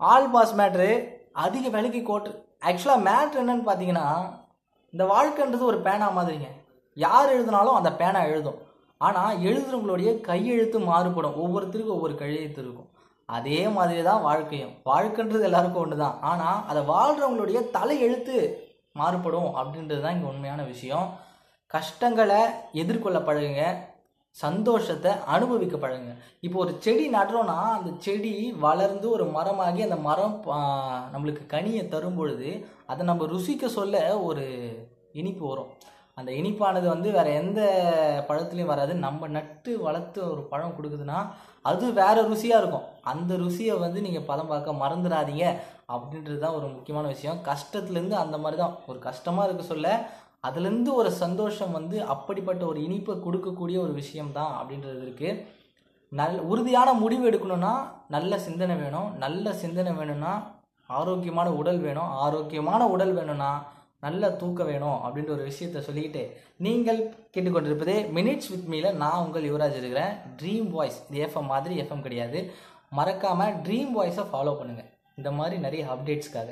All pass matter அதிக விலைக்கு கோட்ரு ஆக்சுவலாக மேட்ரு என்னன்னு பார்த்தீங்கன்னா இந்த வாழ்க்கைன்றது ஒரு பேனா மாதிரிங்க. யார் எழுதினாலும் அந்த பேனா எழுதும். ஆனால் எழுதுறவங்களுடைய கையெழுத்து மாறுபடும். ஒவ்வொருத்தருக்கும் ஒவ்வொரு கையெழுத்து இருக்கும். அதே மாதிரி தான் வாழ்க்கையும். வாழ்க்கைன்றது எல்லாருக்கும் ஒன்று தான் ஆனால் அதை வாழ்கிறவங்களுடைய தலை எழுத்து மாறுபடும் அப்படின்றது தான் இங்கே உண்மையான விஷயம். கஷ்டங்களை எதிர்கொள்ள பழகுங்க சந்தோஷத்தை அனுபவிக்க பழகுங்க. இப்போ ஒரு செடி நடுறோன்னா அந்த செடி வளர்ந்து ஒரு மரமாகி அந்த மரம் நம்மளுக்கு கனியை தரும் பொழுது அதை நம்ம ருசிக்க சொல்ல ஒரு இனிப்பு வரும். அந்த இனிப்பானது வந்து வேற எந்த பழத்துலையும் வராது. நம்ம நட்டு வளர்த்து ஒரு பழம் கொடுக்குதுன்னா அது வேற ருசியாக இருக்கும். அந்த ருசியை வந்து நீங்கள் பதம் பார்க்க மறந்துடாதீங்க. அப்படின்றது தான் ஒரு முக்கியமான விஷயம். கஷ்டத்துலேருந்து அந்த மாதிரி தான். ஒரு கஷ்டமாக இருக்க சொல்ல அதுலேருந்து ஒரு சந்தோஷம் வந்து அப்படிப்பட்ட ஒரு இனிப்பை கொடுக்கக்கூடிய ஒரு விஷயம் தான் அப்படின்றது இருக்குது நல் உறுதியான முடிவு எடுக்கணும்னா நல்ல சிந்தனை வேணும். நல்ல சிந்தனை வேணும்னா ஆரோக்கியமான உடல் வேணும். ஆரோக்கியமான உடல் வேணும்னா நல்ல தூக்கம் வேணும் அப்படின்ற ஒரு விஷயத்த சொல்லிக்கிட்டு நீங்கள் கேட்டுக்கொண்டிருப்பதே மினிட்ஸ் வித் மீல நான் உங்கள் யுவராஜ் இருக்கிறேன். ட்ரீம் வாய்ஸ் இது எஃப்எம் மாதிரி எஃப்எம் கிடையாது. மறக்காமல் ட்ரீம் வாய்ஸை ஃபாலோ பண்ணுங்கள் இந்த மாதிரி நிறைய அப்டேட்ஸ்க்காக